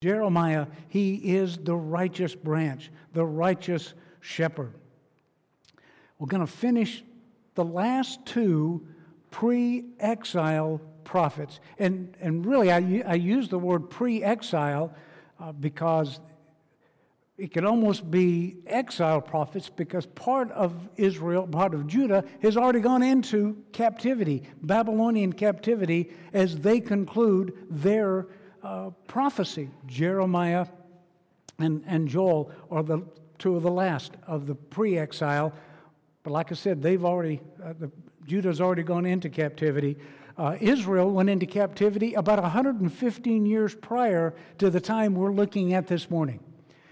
Jeremiah, he is the righteous branch, the righteous shepherd. We're going to finish the last two pre exile prophets. And, and really, I, I use the word pre exile uh, because it can almost be exile prophets because part of Israel, part of Judah, has already gone into captivity, Babylonian captivity, as they conclude their uh, prophecy. Jeremiah and, and Joel are the two of the last of the pre exile. But like I said, they've already, uh, the, Judah's already gone into captivity. Uh, Israel went into captivity about 115 years prior to the time we're looking at this morning.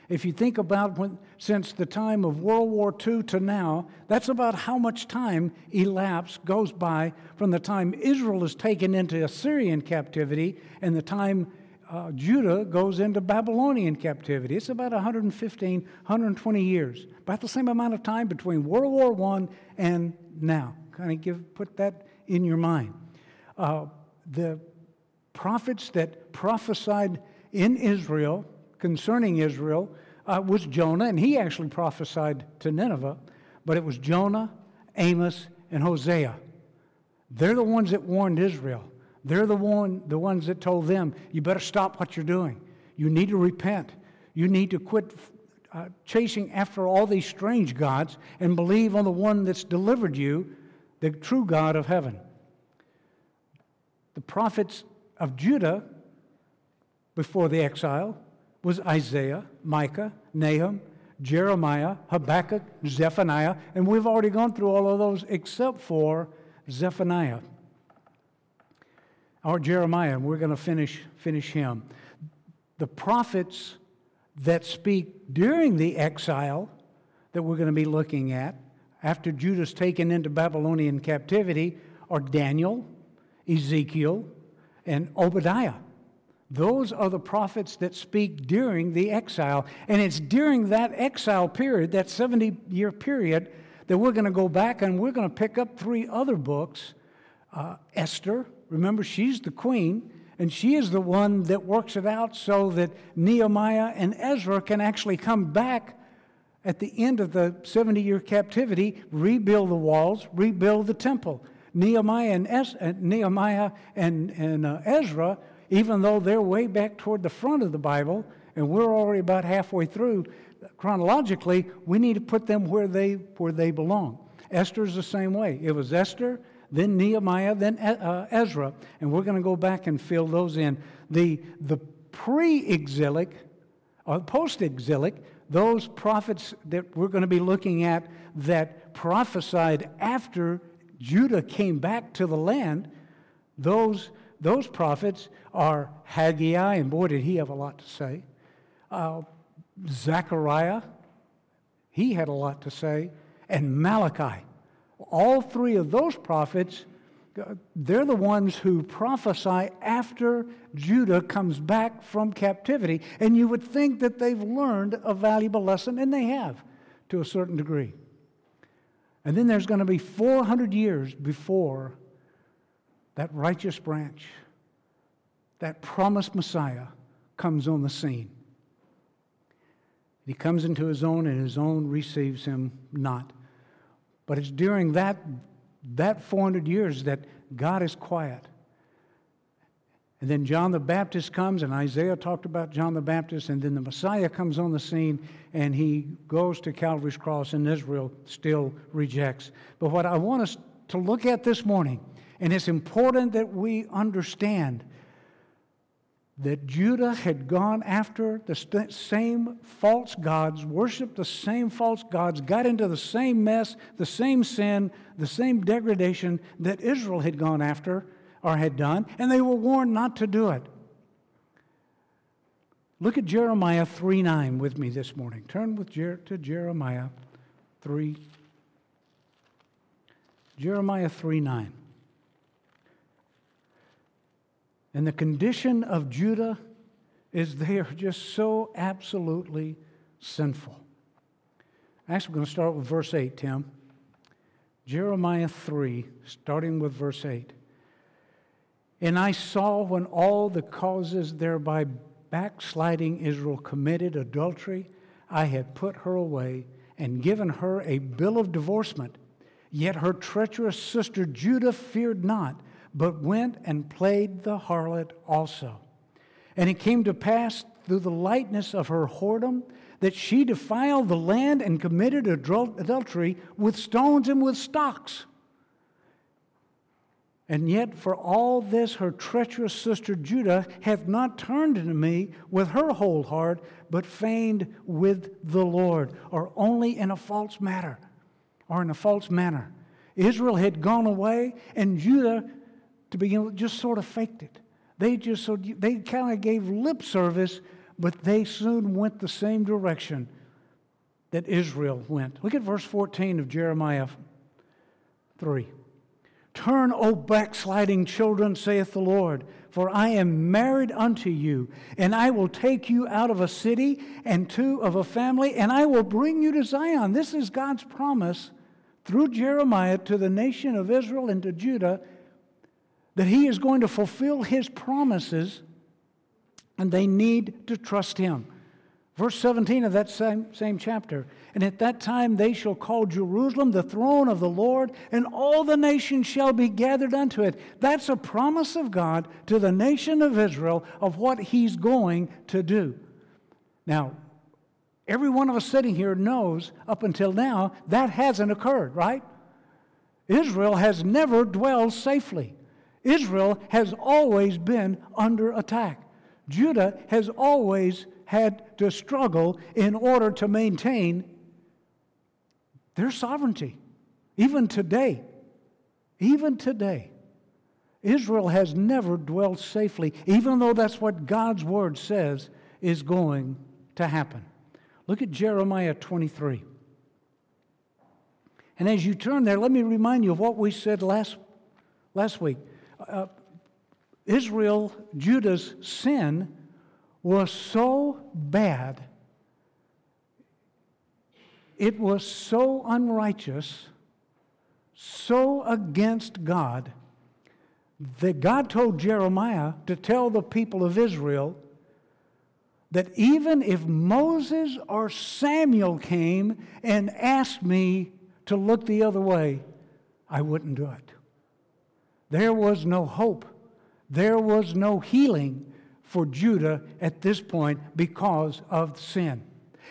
If you think about when, since the time of World War II to now, that's about how much time elapsed, goes by from the time Israel is taken into Assyrian captivity and the time uh, Judah goes into Babylonian captivity. It's about 115, 120 years, about the same amount of time between World War I and now. Kind of give, put that in your mind. Uh, the prophets that prophesied in Israel concerning Israel uh, was Jonah, and he actually prophesied to Nineveh, but it was Jonah, Amos, and Hosea. They're the ones that warned Israel. They're the, one, the ones that told them, you better stop what you're doing. You need to repent. You need to quit uh, chasing after all these strange gods and believe on the one that's delivered you, the true God of heaven. The prophets of Judah before the exile was Isaiah, Micah, Nahum, Jeremiah, Habakkuk, Zephaniah, and we've already gone through all of those except for Zephaniah or Jeremiah, and we're going to finish, finish him. The prophets that speak during the exile that we're going to be looking at after Judah's taken into Babylonian captivity are Daniel, Ezekiel, and Obadiah. Those are the prophets that speak during the exile. And it's during that exile period, that 70 year period, that we're going to go back and we're going to pick up three other books uh, Esther, remember, she's the queen, and she is the one that works it out so that Nehemiah and Ezra can actually come back at the end of the 70 year captivity, rebuild the walls, rebuild the temple. Nehemiah and, es- uh, Nehemiah and, and uh, Ezra even though they're way back toward the front of the Bible and we're already about halfway through, chronologically, we need to put them where they, where they belong. Esther's the same way. It was Esther, then Nehemiah, then uh, Ezra, and we're going to go back and fill those in. The, the pre exilic or post exilic, those prophets that we're going to be looking at that prophesied after Judah came back to the land, those those prophets are Haggai, and boy, did he have a lot to say. Uh, Zechariah, he had a lot to say. And Malachi. All three of those prophets, they're the ones who prophesy after Judah comes back from captivity. And you would think that they've learned a valuable lesson, and they have to a certain degree. And then there's going to be 400 years before that righteous branch, that promised Messiah, comes on the scene. He comes into his own, and his own receives him not. But it's during that, that 400 years that God is quiet. And then John the Baptist comes, and Isaiah talked about John the Baptist, and then the Messiah comes on the scene, and he goes to Calvary's cross, and Israel still rejects. But what I want us to look at this morning and it's important that we understand that Judah had gone after the same false gods, worshiped the same false gods, got into the same mess, the same sin, the same degradation that Israel had gone after or had done, and they were warned not to do it. Look at Jeremiah 3 9 with me this morning. Turn with Jer- to Jeremiah 3. Jeremiah 3 9. And the condition of Judah is they are just so absolutely sinful. Actually, we're going to start with verse 8, Tim. Jeremiah 3, starting with verse 8. And I saw when all the causes thereby backsliding Israel committed adultery, I had put her away and given her a bill of divorcement. Yet her treacherous sister Judah feared not, but went and played the harlot also. And it came to pass through the lightness of her whoredom that she defiled the land and committed adultery with stones and with stocks. And yet, for all this, her treacherous sister Judah hath not turned to me with her whole heart, but feigned with the Lord, or only in a false matter, or in a false manner. Israel had gone away, and Judah, to begin with, just sort of faked it. They just so they kind of gave lip service, but they soon went the same direction that Israel went. Look at verse 14 of Jeremiah 3. Turn, O backsliding children, saith the Lord, for I am married unto you, and I will take you out of a city and two of a family, and I will bring you to Zion. This is God's promise through Jeremiah to the nation of Israel and to Judah that he is going to fulfill his promises, and they need to trust him. Verse 17 of that same, same chapter. And at that time they shall call Jerusalem the throne of the Lord, and all the nations shall be gathered unto it. That's a promise of God to the nation of Israel of what he's going to do. Now, every one of us sitting here knows up until now that hasn't occurred, right? Israel has never dwelled safely. Israel has always been under attack. Judah has always had to struggle in order to maintain their sovereignty. Even today, even today, Israel has never dwelt safely, even though that's what God's word says is going to happen. Look at Jeremiah 23. And as you turn there, let me remind you of what we said last, last week. Uh, Israel, Judah's sin was so bad, it was so unrighteous, so against God, that God told Jeremiah to tell the people of Israel that even if Moses or Samuel came and asked me to look the other way, I wouldn't do it. There was no hope. There was no healing for Judah at this point because of sin.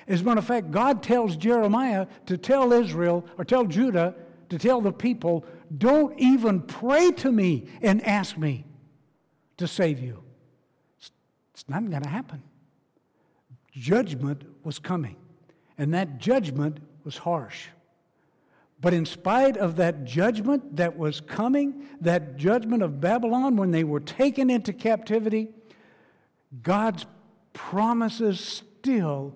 As a matter of fact, God tells Jeremiah to tell Israel, or tell Judah, to tell the people, don't even pray to me and ask me to save you. It's not going to happen. Judgment was coming, and that judgment was harsh. But in spite of that judgment that was coming, that judgment of Babylon when they were taken into captivity, God's promises still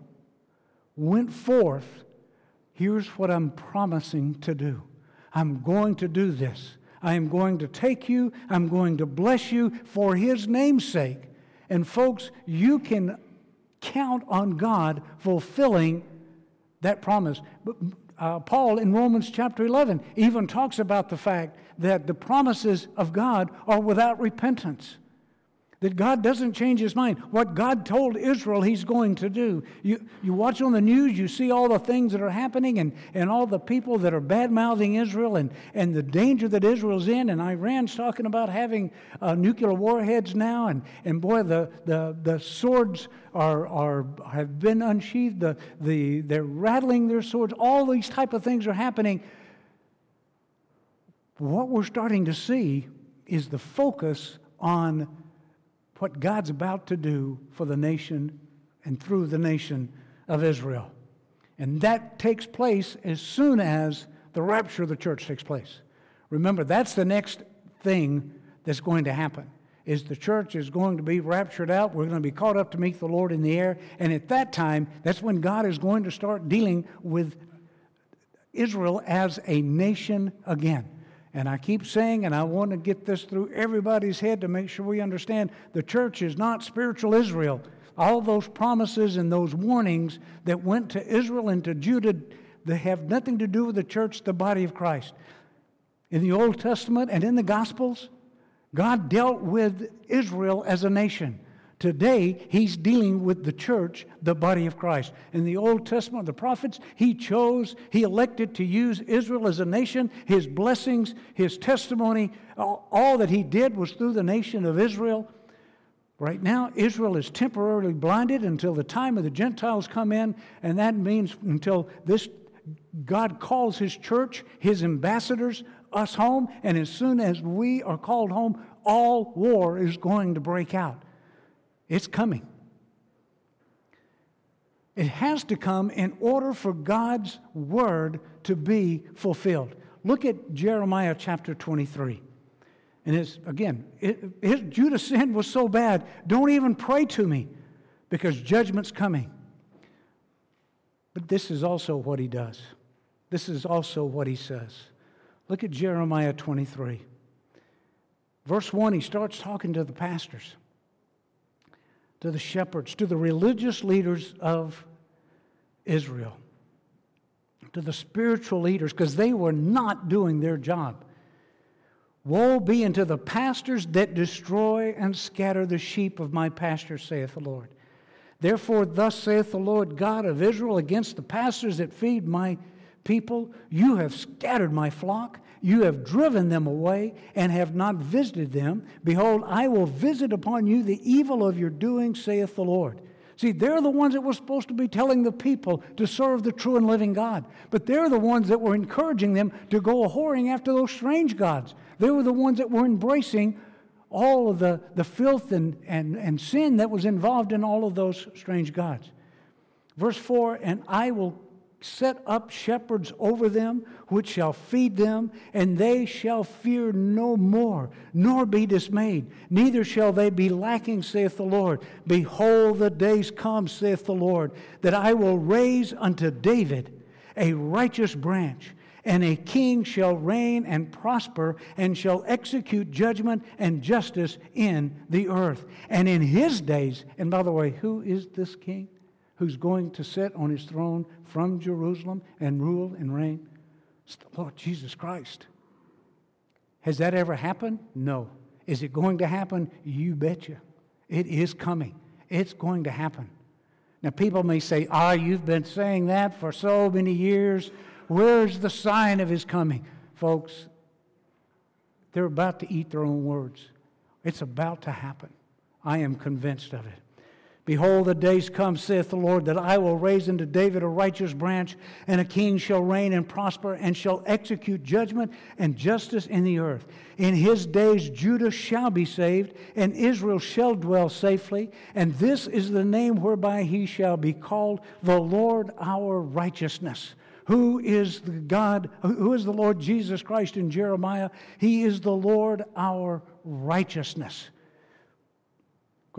went forth. Here's what I'm promising to do I'm going to do this. I am going to take you, I'm going to bless you for His name's sake. And folks, you can count on God fulfilling that promise. Uh, Paul in Romans chapter 11 even talks about the fact that the promises of God are without repentance that God doesn't change his mind. What God told Israel he's going to do. You, you watch on the news, you see all the things that are happening and, and all the people that are bad mouthing Israel and, and the danger that Israel's in. And Iran's talking about having uh, nuclear warheads now. And, and boy, the, the, the swords are, are, have been unsheathed, the, the, they're rattling their swords. All these type of things are happening. What we're starting to see is the focus on what God's about to do for the nation and through the nation of Israel. And that takes place as soon as the rapture of the church takes place. Remember, that's the next thing that's going to happen. Is the church is going to be raptured out. We're going to be caught up to meet the Lord in the air. And at that time, that's when God is going to start dealing with Israel as a nation again. And I keep saying, and I want to get this through everybody's head to make sure we understand the church is not spiritual Israel. All those promises and those warnings that went to Israel and to Judah, they have nothing to do with the church, the body of Christ. In the Old Testament and in the Gospels, God dealt with Israel as a nation Today, he's dealing with the church, the body of Christ. In the Old Testament, the prophets, he chose, he elected to use Israel as a nation. His blessings, his testimony, all that he did was through the nation of Israel. Right now, Israel is temporarily blinded until the time of the Gentiles come in, and that means until this God calls his church, his ambassadors, us home, and as soon as we are called home, all war is going to break out. It's coming. It has to come in order for God's word to be fulfilled. Look at Jeremiah chapter 23. And it's, again, it, his, Judah's sin was so bad, don't even pray to me because judgment's coming. But this is also what he does. This is also what he says. Look at Jeremiah 23. Verse 1, he starts talking to the pastors to the shepherds, to the religious leaders of Israel, to the spiritual leaders, because they were not doing their job. Woe be unto the pastors that destroy and scatter the sheep of my pasture, saith the Lord. Therefore, thus saith the Lord God of Israel against the pastors that feed my people, You have scattered my flock, you have driven them away and have not visited them. Behold, I will visit upon you the evil of your doing, saith the Lord. See, they're the ones that were supposed to be telling the people to serve the true and living God. But they're the ones that were encouraging them to go a whoring after those strange gods. They were the ones that were embracing all of the, the filth and, and, and sin that was involved in all of those strange gods. Verse 4 And I will set up shepherds over them, which shall feed them, and they shall fear no more, nor be dismayed. Neither shall they be lacking, saith the Lord. Behold, the days come, saith the Lord, that I will raise unto David a righteous branch. And a king shall reign and prosper, and shall execute judgment and justice in the earth. And in his days, and by the way, who is this king? Who's going to sit on his throne from Jerusalem and rule and reign? It's the Lord Jesus Christ. Has that ever happened? No. Is it going to happen? You betcha. It is coming. It's going to happen. Now, people may say, Ah, you've been saying that for so many years. Where's the sign of his coming? Folks, they're about to eat their own words. It's about to happen. I am convinced of it. Behold, the days come, saith the Lord, that I will raise unto David a righteous branch, and a king shall reign and prosper, and shall execute judgment and justice in the earth. In his days Judah shall be saved, and Israel shall dwell safely, and this is the name whereby he shall be called the Lord our righteousness. Who is the God, who is the Lord Jesus Christ in Jeremiah? He is the Lord our righteousness.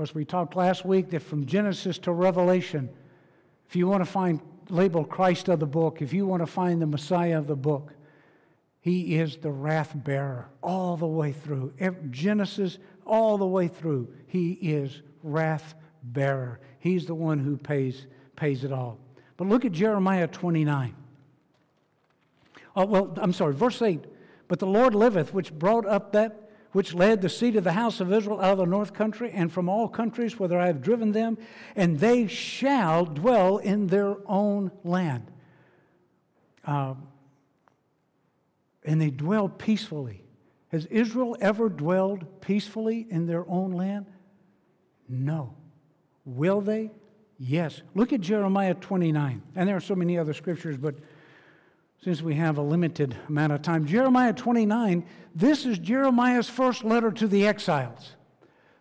Course, we talked last week that from Genesis to Revelation, if you want to find label Christ of the book, if you want to find the Messiah of the book, he is the wrath bearer all the way through. Genesis, all the way through, he is wrath bearer. He's the one who pays, pays it all. But look at Jeremiah 29. Oh, well, I'm sorry, verse 8. But the Lord liveth, which brought up that which led the seed of the house of Israel out of the north country and from all countries whither I have driven them, and they shall dwell in their own land. Uh, and they dwell peacefully. Has Israel ever dwelled peacefully in their own land? No. Will they? Yes. Look at Jeremiah 29. And there are so many other scriptures, but since we have a limited amount of time. Jeremiah 29, this is Jeremiah's first letter to the exiles.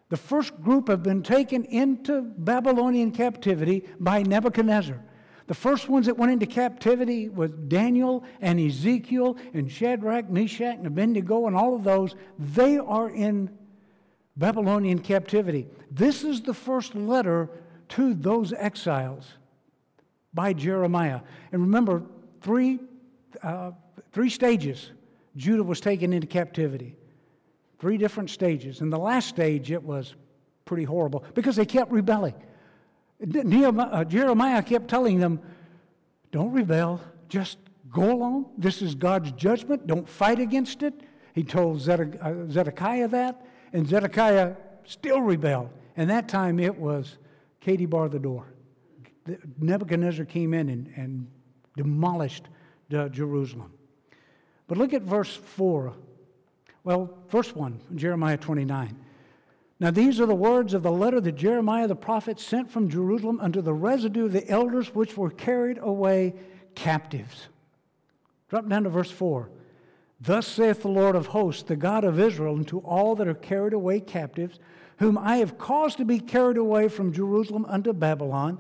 The first group have been taken into Babylonian captivity by Nebuchadnezzar. The first ones that went into captivity was Daniel and Ezekiel and Shadrach, Meshach, and Abednego, and all of those. They are in Babylonian captivity. This is the first letter to those exiles by Jeremiah. And remember, three uh, three stages Judah was taken into captivity. Three different stages. And the last stage, it was pretty horrible because they kept rebelling. Nehemiah, uh, Jeremiah kept telling them, don't rebel, just go along. This is God's judgment. Don't fight against it. He told uh, Zedekiah that, and Zedekiah still rebelled. And that time it was Katie bar the door. Nebuchadnezzar came in and, and demolished Uh, Jerusalem. But look at verse 4. Well, first 1, Jeremiah 29. Now, these are the words of the letter that Jeremiah the prophet sent from Jerusalem unto the residue of the elders which were carried away captives. Drop down to verse 4. Thus saith the Lord of hosts, the God of Israel, unto all that are carried away captives, whom I have caused to be carried away from Jerusalem unto Babylon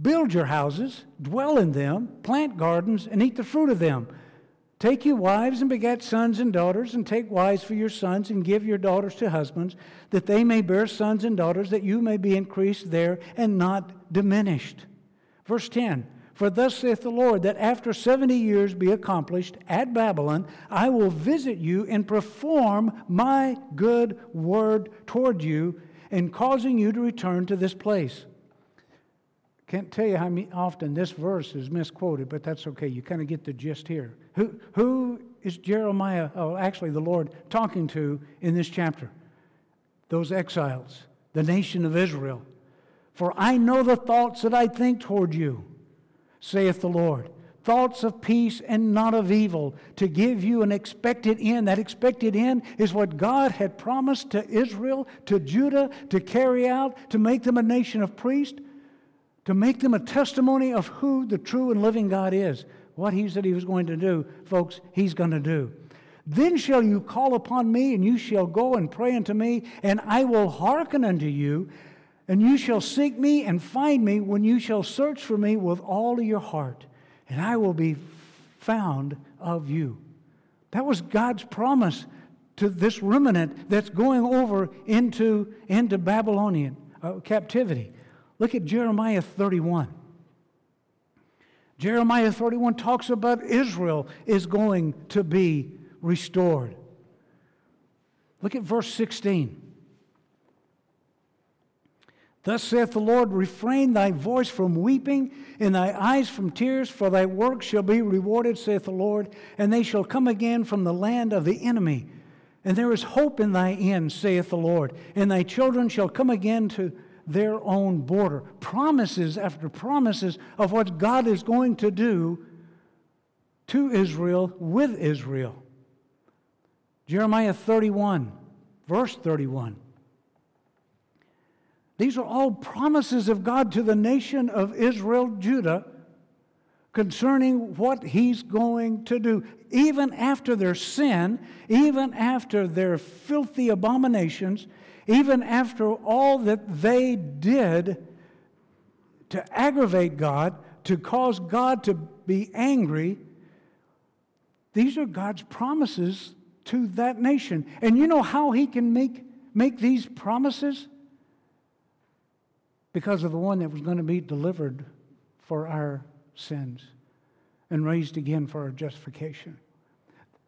Build your houses, dwell in them, plant gardens, and eat the fruit of them. Take you wives and beget sons and daughters, and take wives for your sons, and give your daughters to husbands, that they may bear sons and daughters, that you may be increased there and not diminished. Verse 10 For thus saith the Lord, that after seventy years be accomplished at Babylon, I will visit you and perform my good word toward you, and causing you to return to this place. Can't tell you how often this verse is misquoted, but that's okay. You kind of get the gist here. Who, who is Jeremiah, oh, actually, the Lord talking to in this chapter? Those exiles, the nation of Israel. For I know the thoughts that I think toward you, saith the Lord. Thoughts of peace and not of evil, to give you an expected end. That expected end is what God had promised to Israel, to Judah, to carry out, to make them a nation of priests to make them a testimony of who the true and living God is. What he said he was going to do, folks, he's going to do. Then shall you call upon me, and you shall go and pray unto me, and I will hearken unto you. And you shall seek me and find me when you shall search for me with all your heart, and I will be found of you. That was God's promise to this remnant that's going over into, into Babylonian uh, captivity. Look at Jeremiah 31. Jeremiah 31 talks about Israel is going to be restored. Look at verse 16. Thus saith the Lord, refrain thy voice from weeping and thy eyes from tears, for thy work shall be rewarded, saith the Lord, and they shall come again from the land of the enemy. And there is hope in thy end, saith the Lord, and thy children shall come again to their own border. Promises after promises of what God is going to do to Israel with Israel. Jeremiah 31, verse 31. These are all promises of God to the nation of Israel, Judah, concerning what He's going to do. Even after their sin, even after their filthy abominations, even after all that they did to aggravate God, to cause God to be angry, these are God's promises to that nation. And you know how He can make, make these promises? Because of the one that was going to be delivered for our sins and raised again for our justification.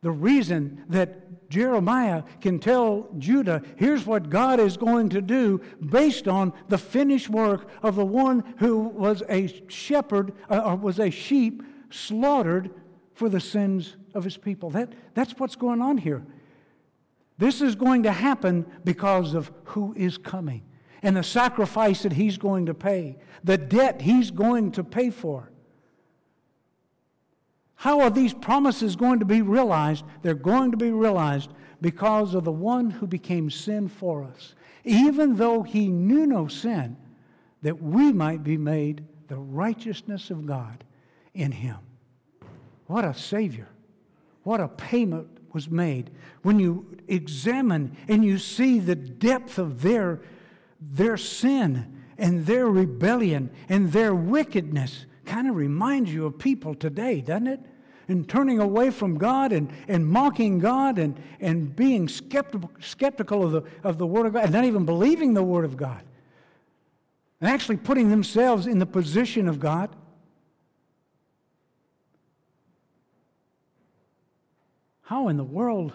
The reason that Jeremiah can tell Judah, here's what God is going to do based on the finished work of the one who was a shepherd uh, or was a sheep slaughtered for the sins of his people. That, that's what's going on here. This is going to happen because of who is coming and the sacrifice that he's going to pay, the debt he's going to pay for. How are these promises going to be realized? They're going to be realized because of the one who became sin for us. Even though he knew no sin, that we might be made the righteousness of God in him. What a Savior. What a payment was made. When you examine and you see the depth of their, their sin and their rebellion and their wickedness, kind of reminds you of people today, doesn't it? And turning away from God and, and mocking God and, and being skeptical, skeptical of the, of the Word of God and not even believing the Word of God. And actually putting themselves in the position of God. How in the world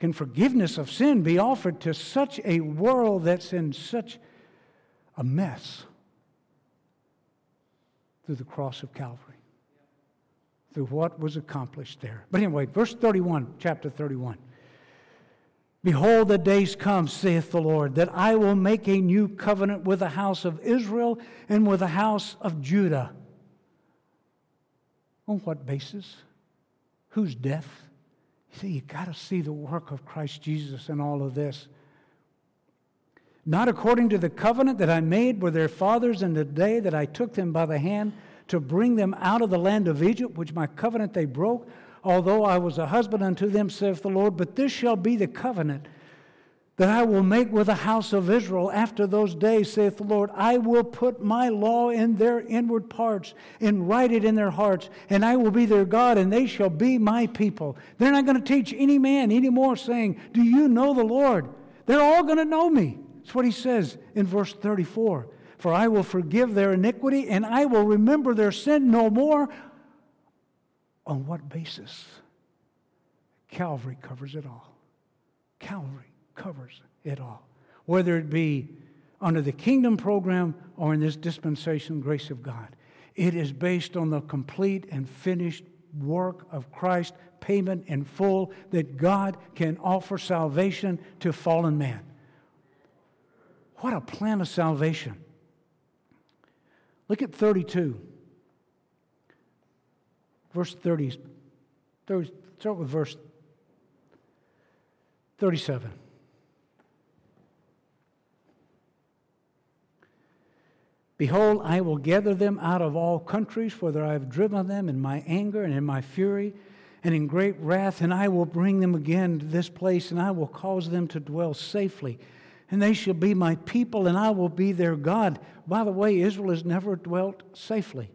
can forgiveness of sin be offered to such a world that's in such a mess? Through the cross of Calvary, through what was accomplished there. But anyway, verse 31, chapter 31. Behold, the days come, saith the Lord, that I will make a new covenant with the house of Israel and with the house of Judah. On what basis? Whose death? See, you got to see the work of Christ Jesus in all of this. Not according to the covenant that I made with their fathers in the day that I took them by the hand to bring them out of the land of Egypt, which my covenant they broke although I was a husband unto them, saith the Lord. But this shall be the covenant that I will make with the house of Israel after those days, saith the Lord. I will put my law in their inward parts and write it in their hearts, and I will be their God, and they shall be my people. They're not going to teach any man anymore saying, Do you know the Lord? They're all going to know me. That's what he says in verse 34. For I will forgive their iniquity, and I will remember their sin no more. On what basis? Calvary covers it all. Calvary covers it all. Whether it be under the kingdom program or in this dispensation grace of God, it is based on the complete and finished work of Christ, payment in full, that God can offer salvation to fallen man. What a plan of salvation. Look at 32 verse 30, 30 start with verse 37. Behold, I will gather them out of all countries, whither I have driven them in my anger and in my fury and in great wrath, and I will bring them again to this place, and I will cause them to dwell safely. And they shall be my people, and I will be their God. By the way, Israel has never dwelt safely.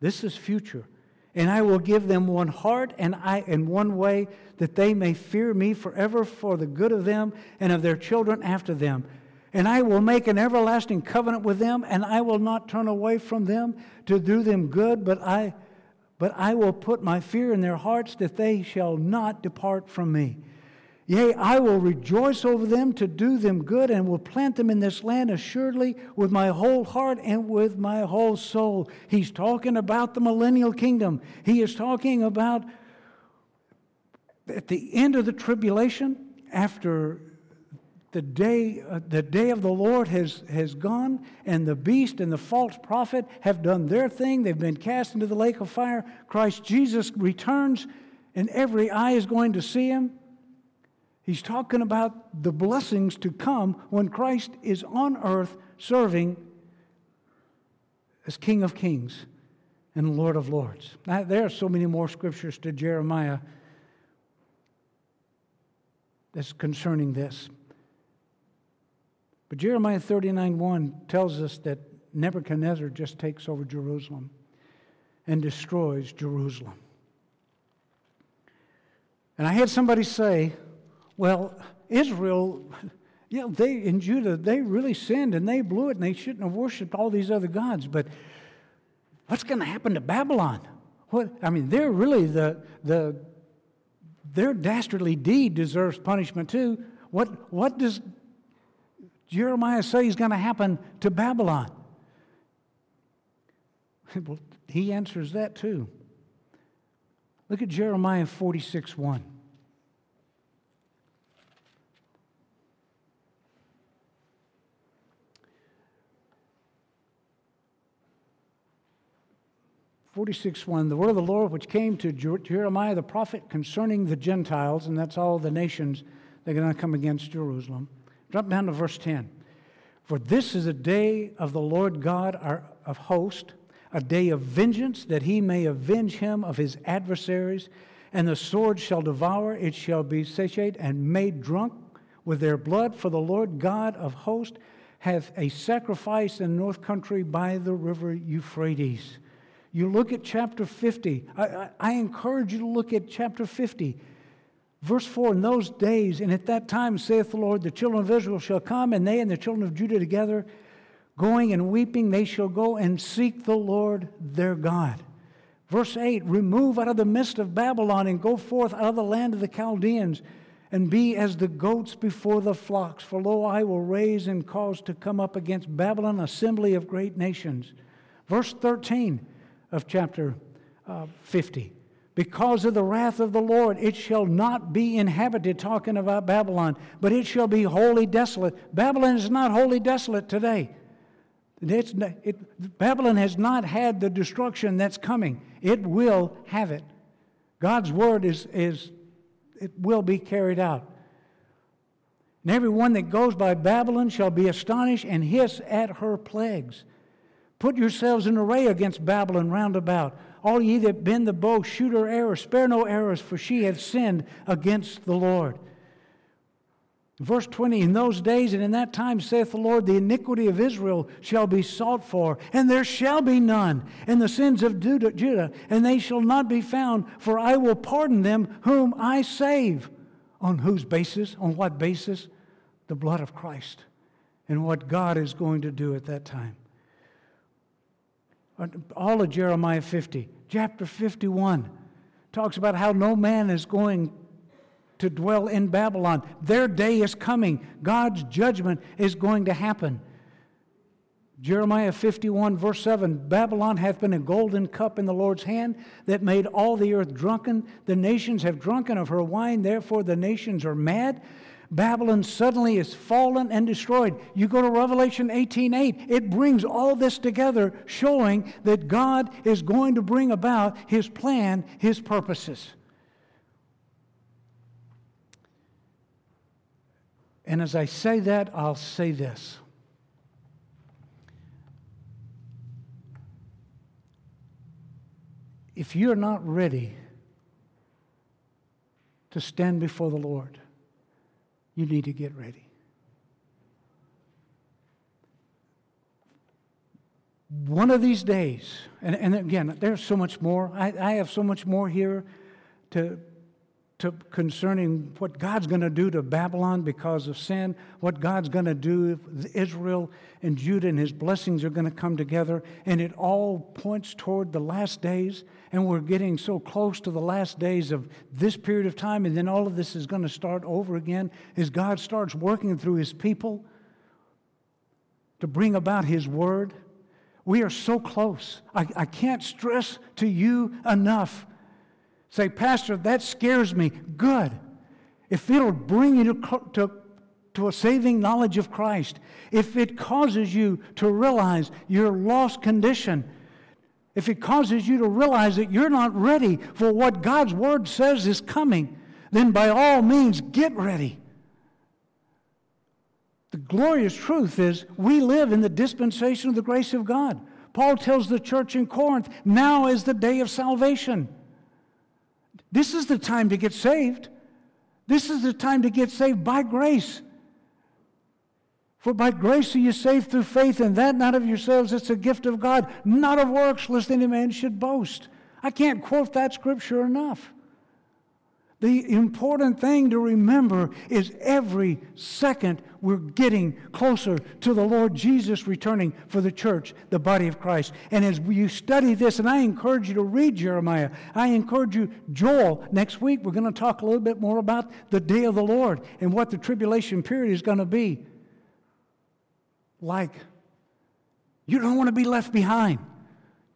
This is future and I will give them one heart and I in one way that they may fear me forever for the good of them and of their children after them. And I will make an everlasting covenant with them, and I will not turn away from them to do them good, but I but I will put my fear in their hearts that they shall not depart from me. Yea, I will rejoice over them to do them good and will plant them in this land assuredly with my whole heart and with my whole soul. He's talking about the millennial kingdom. He is talking about at the end of the tribulation, after the day, uh, the day of the Lord has, has gone, and the beast and the false prophet have done their thing. They've been cast into the lake of fire. Christ Jesus returns, and every eye is going to see him. He's talking about the blessings to come when Christ is on earth serving as King of Kings and Lord of Lords. Now, there are so many more scriptures to Jeremiah that's concerning this. But Jeremiah 39 1 tells us that Nebuchadnezzar just takes over Jerusalem and destroys Jerusalem. And I had somebody say, well, Israel, you know, they in Judah, they really sinned and they blew it and they shouldn't have worshiped all these other gods. But what's going to happen to Babylon? What I mean, they're really the the their dastardly deed deserves punishment too. What what does Jeremiah say is going to happen to Babylon? Well, he answers that too. Look at Jeremiah 46 1. 46 1, the word of the Lord which came to Jeremiah the prophet concerning the Gentiles, and that's all the nations that are going to come against Jerusalem. Drop down to verse 10. For this is a day of the Lord God our, of hosts, a day of vengeance, that he may avenge him of his adversaries. And the sword shall devour, it shall be satiated and made drunk with their blood. For the Lord God of hosts hath a sacrifice in the north country by the river Euphrates. You look at chapter 50. I, I, I, encourage you to look at chapter 50. Verse 4 In those days, and at that time, saith the Lord, the children of Israel shall come, and they and the children of Judah together, going and weeping, they shall go and seek the Lord their God. Verse 8 Remove out of the midst of Babylon and go forth out of the land of the Chaldeans and be as the goats before the flocks. For lo, I will raise and cause to come up against Babylon assembly of great nations. Verse 13 of chapter uh, 50. because of the wrath of the Lord, it shall not be inhabited, talking about Babylon, but it shall be wholly desolate. Babylon is not wholly desolate today. It, Babylon has not had the destruction that's coming. It will have it. God's word is, is it will be carried out. And everyone that goes by Babylon shall be astonished and hiss at her plagues. Put yourselves in array against Babylon round about. All ye that bend the bow, shoot her arrows, spare no arrows, for she hath sinned against the Lord. Verse 20 In those days and in that time, saith the Lord, the iniquity of Israel shall be sought for, and there shall be none, and the sins of Judah, and they shall not be found, for I will pardon them whom I save. On whose basis? On what basis? The blood of Christ, and what God is going to do at that time. All of Jeremiah 50, chapter 51, talks about how no man is going to dwell in Babylon. Their day is coming. God's judgment is going to happen. Jeremiah 51, verse 7 Babylon hath been a golden cup in the Lord's hand that made all the earth drunken. The nations have drunken of her wine, therefore the nations are mad. Babylon suddenly is fallen and destroyed. You go to Revelation 18:8, 8, it brings all this together, showing that God is going to bring about his plan, his purposes. And as I say that, I'll say this. If you're not ready to stand before the Lord, you need to get ready. One of these days, and, and again, there's so much more. I, I have so much more here to, to concerning what God's going to do to Babylon because of sin, what God's going to do if Israel and Judah, and his blessings are going to come together. And it all points toward the last days. And we're getting so close to the last days of this period of time. And then all of this is going to start over again as God starts working through his people to bring about his word. We are so close. I, I can't stress to you enough Say, Pastor, that scares me. Good. If it'll bring you to, to, to a saving knowledge of Christ, if it causes you to realize your lost condition, if it causes you to realize that you're not ready for what God's Word says is coming, then by all means get ready. The glorious truth is we live in the dispensation of the grace of God. Paul tells the church in Corinth, now is the day of salvation. This is the time to get saved. This is the time to get saved by grace. For by grace are you saved through faith, and that not of yourselves, it's a gift of God, not of works, lest any man should boast. I can't quote that scripture enough. The important thing to remember is every second we're getting closer to the Lord Jesus returning for the church, the body of Christ. And as you study this, and I encourage you to read Jeremiah, I encourage you, Joel, next week we're going to talk a little bit more about the day of the Lord and what the tribulation period is going to be like. You don't want to be left behind.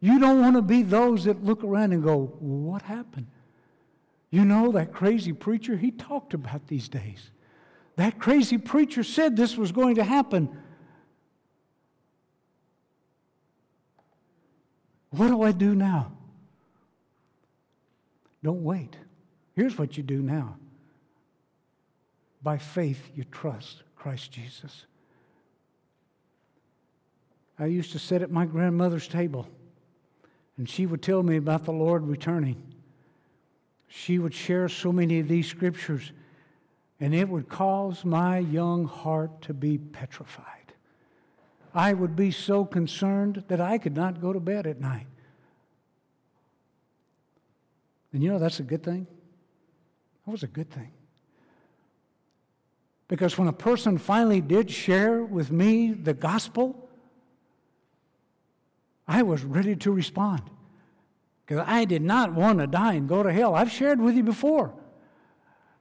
You don't want to be those that look around and go, What happened? You know, that crazy preacher, he talked about these days. That crazy preacher said this was going to happen. What do I do now? Don't wait. Here's what you do now. By faith, you trust Christ Jesus. I used to sit at my grandmother's table, and she would tell me about the Lord returning she would share so many of these scriptures, and it would cause my young heart to be petrified. I would be so concerned that I could not go to bed at night. And you know, that's a good thing. That was a good thing. Because when a person finally did share with me the gospel, I was ready to respond because I did not want to die and go to hell. I've shared with you before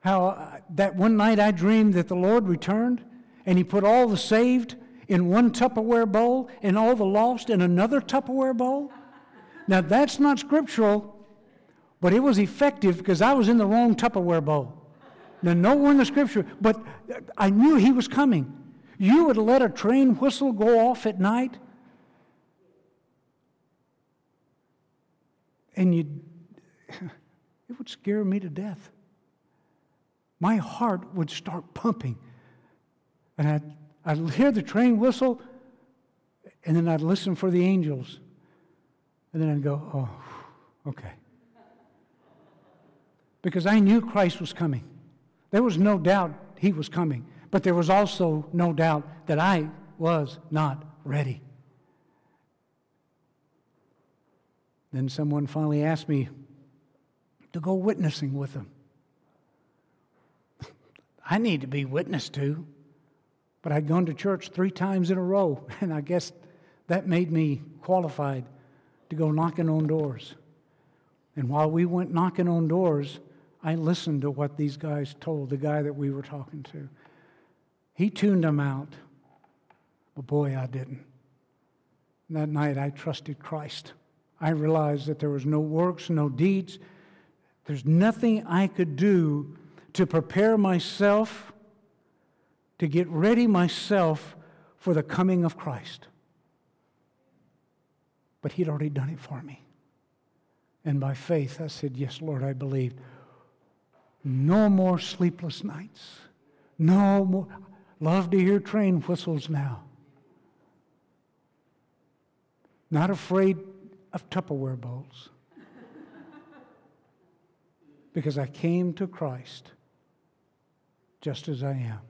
how uh, that one night I dreamed that the Lord returned and He put all the saved in one Tupperware bowl and all the lost in another Tupperware bowl. Now, that's not scriptural, But it was effective because I was in the wrong Tupperware bowl. Now, nowhere in the scripture, but I knew he was coming. You would let a train whistle go off at night, and you it would scare me to death. My heart would start pumping. And I'd, I'd hear the train whistle, and then I'd listen for the angels. And then I'd go, oh, okay. Because I knew Christ was coming. There was no doubt he was coming, but there was also no doubt that I was not ready. Then someone finally asked me to go witnessing with them. I need to be witnessed to, but I'd gone to church three times in a row, and I guess that made me qualified to go knocking on doors. And while we went knocking on doors, I listened to what these guys told, the guy that we were talking to. He tuned them out, but boy, I didn't. And that night, I trusted Christ. I realized that there was no works, no deeds. There's nothing I could do to prepare myself, to get ready myself for the coming of Christ. But He'd already done it for me. And by faith, I said, Yes, Lord, I believe. No more sleepless nights. No more. Love to hear train whistles now. Not afraid of Tupperware bowls. because I came to Christ just as I am.